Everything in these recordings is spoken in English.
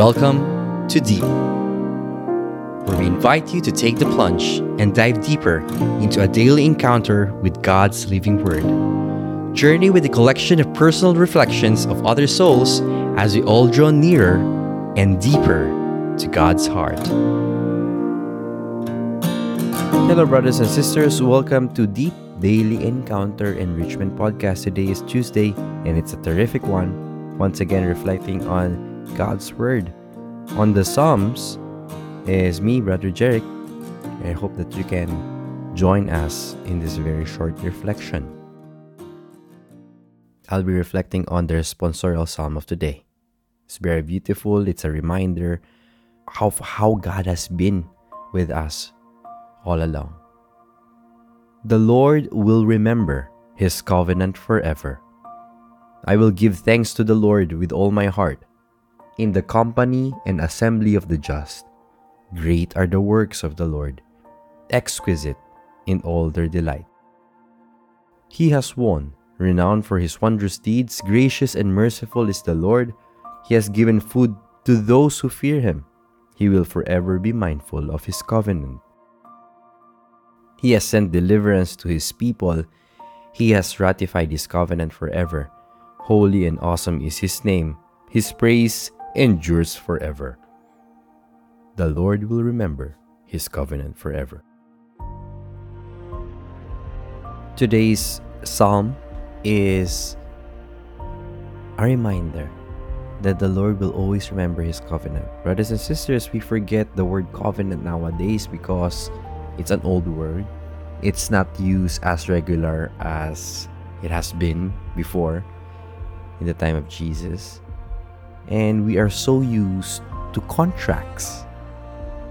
Welcome to Deep, where we invite you to take the plunge and dive deeper into a daily encounter with God's living Word. Journey with a collection of personal reflections of other souls as we all draw nearer and deeper to God's heart. Hello, brothers and sisters. Welcome to Deep Daily Encounter Enrichment Podcast. Today is Tuesday, and it's a terrific one. Once again, reflecting on God's Word. On the Psalms is me, Brother Jerick. I hope that you can join us in this very short reflection. I'll be reflecting on the responsorial psalm of today. It's very beautiful. It's a reminder of how God has been with us all along. The Lord will remember his covenant forever. I will give thanks to the Lord with all my heart in the company and assembly of the just. Great are the works of the Lord, exquisite in all their delight. He has won, renowned for his wondrous deeds. Gracious and merciful is the Lord. He has given food to those who fear him. He will forever be mindful of his covenant. He has sent deliverance to his people. He has ratified his covenant forever. Holy and awesome is his name. His praise endures forever. The Lord will remember his covenant forever. Today's psalm is a reminder that the Lord will always remember his covenant. Brothers and sisters, we forget the word covenant nowadays because it's an old word. It's not used as regular as it has been before in the time of Jesus. And we are so used to contracts.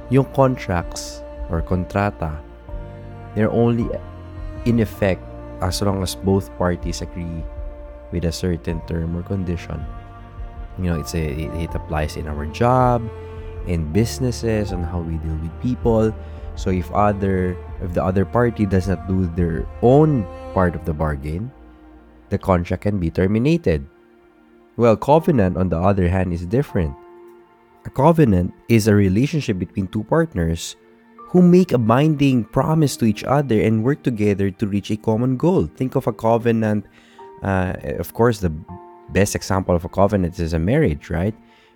Yung contracts or kontrata, they're only in effect as long as both parties agree with a certain term or condition. You know, it's a, it, it applies in our job, in businesses, on how we deal with people. So if other if the other party does not do their own part of the bargain, the contract can be terminated. Well, covenant, on the other hand, is different. A covenant is a relationship between two partners who make a binding promise to each other and work together to reach a common goal. Think of a covenant. Uh, of course, the best example of a covenant is a marriage, right?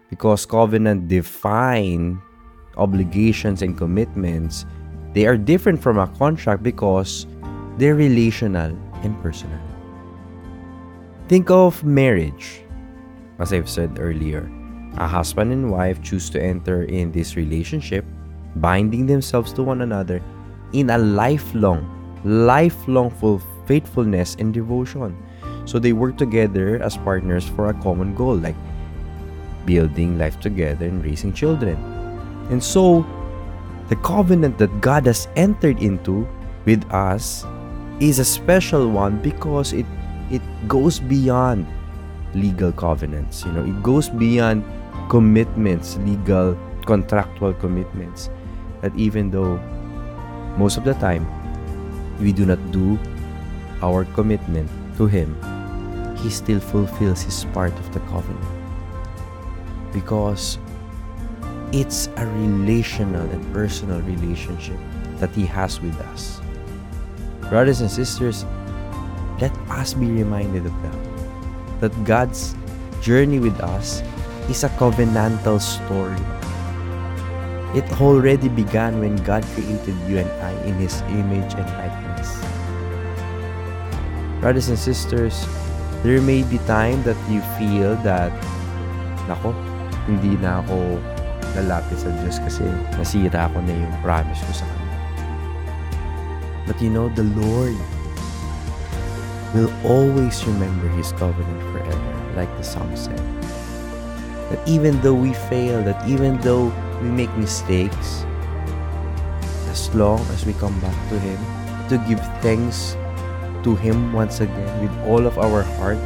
Because covenant define obligations and commitments. They are different from a contract because they're relational and personal. Think of marriage as I've said earlier, a husband and wife choose to enter in this relationship, binding themselves to one another in a lifelong, lifelong full faithfulness and devotion. So they work together as partners for a common goal, like building life together and raising children. And so, the covenant that God has entered into with us is a special one because it it goes beyond legal covenants. You know, it goes beyond commitments, legal contractual commitments. That even though most of the time we do not do our commitment to Him, He still fulfills His part of the covenant. Because it's a relational and personal relationship that He has with us. Brothers and sisters, let us be reminded of that that God's journey with us is a covenantal story. It already began when God created you and I in His image and likeness. Brothers and sisters, there may be time that you feel that, nako, hindi na ako lalapit sa Diyos kasi nasira ko na yung promise ko sa Kanya. But you know, the Lord will always remember his covenant forever, like the psalm said. That even though we fail, that even though we make mistakes, as long as we come back to him, to give thanks to him once again with all of our heart,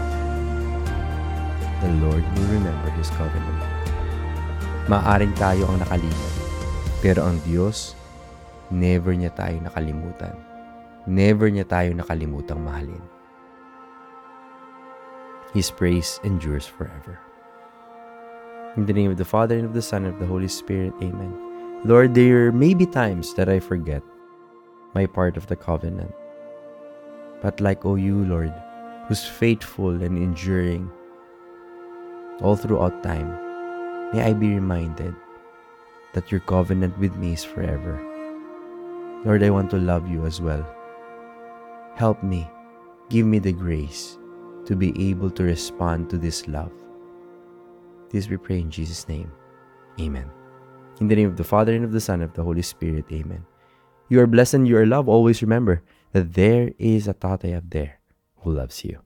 the Lord will remember his covenant. Maaring tayo ang nakalimot, pero ang Diyos, never niya tayo nakalimutan. Never niya tayo nakalimutang mahalin. His praise endures forever. In the name of the Father, and of the Son, and of the Holy Spirit. Amen. Lord, there may be times that I forget my part of the covenant. But like, O you, Lord, who's faithful and enduring all throughout time, may I be reminded that your covenant with me is forever. Lord, I want to love you as well. Help me, give me the grace to be able to respond to this love. This we pray in Jesus' name. Amen. In the name of the Father, and of the Son, and of the Holy Spirit. Amen. You are blessed and you are loved. Always remember that there is a tatay up there who loves you.